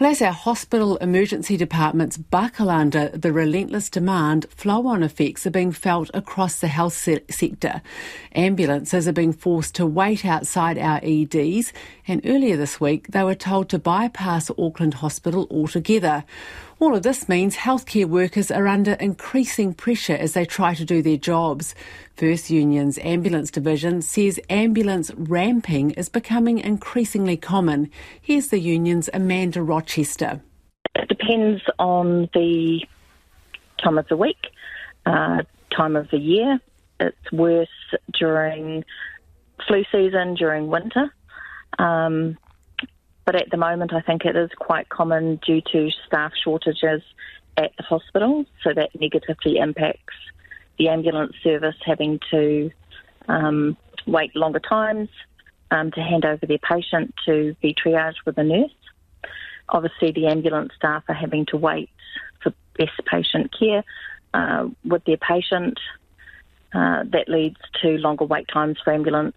Well, as our hospital emergency departments buckle under the relentless demand, flow on effects are being felt across the health se- sector. Ambulances are being forced to wait outside our EDs, and earlier this week they were told to bypass Auckland Hospital altogether. All of this means healthcare workers are under increasing pressure as they try to do their jobs. First Union's ambulance division says ambulance ramping is becoming increasingly common. Here's the union's Amanda It depends on the time of the week, uh, time of the year. It's worse during flu season, during winter. Um, but at the moment, I think it is quite common due to staff shortages at the hospital, so that negatively impacts the ambulance service having to um, wait longer times um, to hand over their patient to be triaged with a nurse. Obviously, the ambulance staff are having to wait for best patient care uh, with their patient. Uh, that leads to longer wait times for ambulance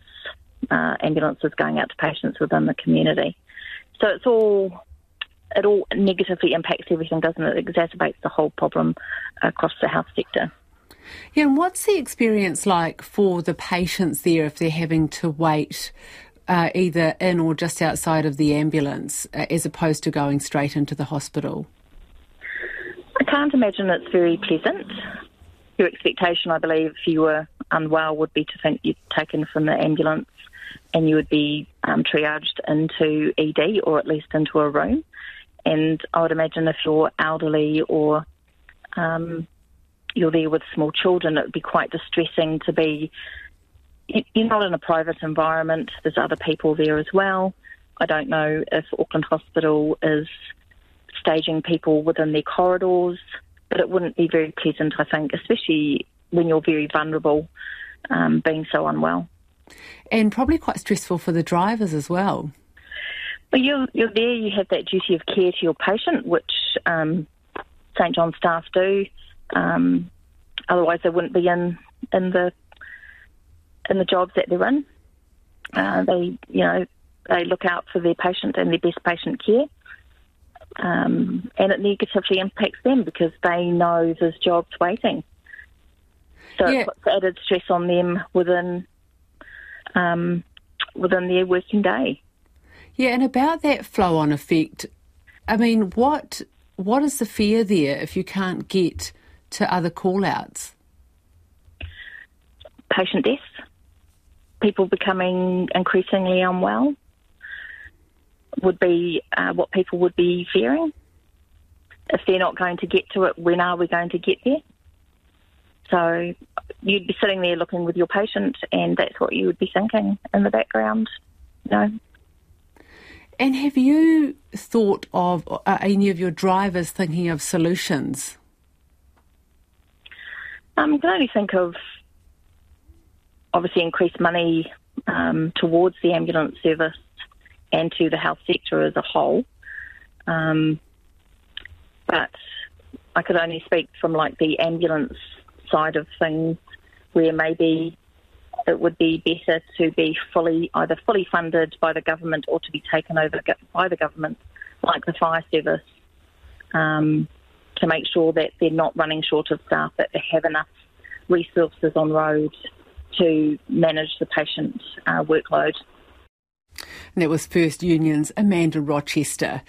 uh, ambulances going out to patients within the community. So it's all it all negatively impacts everything, doesn't it? It exacerbates the whole problem across the health sector. Yeah, and what's the experience like for the patients there if they're having to wait uh, either in or just outside of the ambulance uh, as opposed to going straight into the hospital? I can't imagine it's very pleasant. Your expectation, I believe, if you were unwell, would be to think you'd taken from the ambulance and you would be um, triaged into ED or at least into a room. And I would imagine if you're elderly or um, you're there with small children, it would be quite distressing to be. You're not in a private environment. There's other people there as well. I don't know if Auckland Hospital is staging people within their corridors, but it wouldn't be very pleasant, I think, especially when you're very vulnerable, um, being so unwell. And probably quite stressful for the drivers as well. Well, you're, you're there, you have that duty of care to your patient, which um, St John staff do. Um, otherwise, they wouldn't be in, in the in the jobs that they're in. Uh, they, you know, they look out for their patient and their best patient care. Um, and it negatively impacts them because they know there's jobs waiting. So yeah. it puts added stress on them within um, within their working day. Yeah, and about that flow on effect, I mean, what what is the fear there if you can't get to other call outs? Patient deaths, people becoming increasingly unwell would be uh, what people would be fearing. If they're not going to get to it, when are we going to get there? So you'd be sitting there looking with your patient, and that's what you would be thinking in the background. You know. And have you thought of uh, any of your drivers thinking of solutions? Um, I can only think of obviously increased money um, towards the ambulance service and to the health sector as a whole. Um, but I could only speak from like the ambulance side of things where maybe it would be better to be fully either fully funded by the government or to be taken over by the government, like the fire service, um, to make sure that they're not running short of staff, that they have enough resources on road to manage the patient's uh, workload. And that was First Union's Amanda Rochester.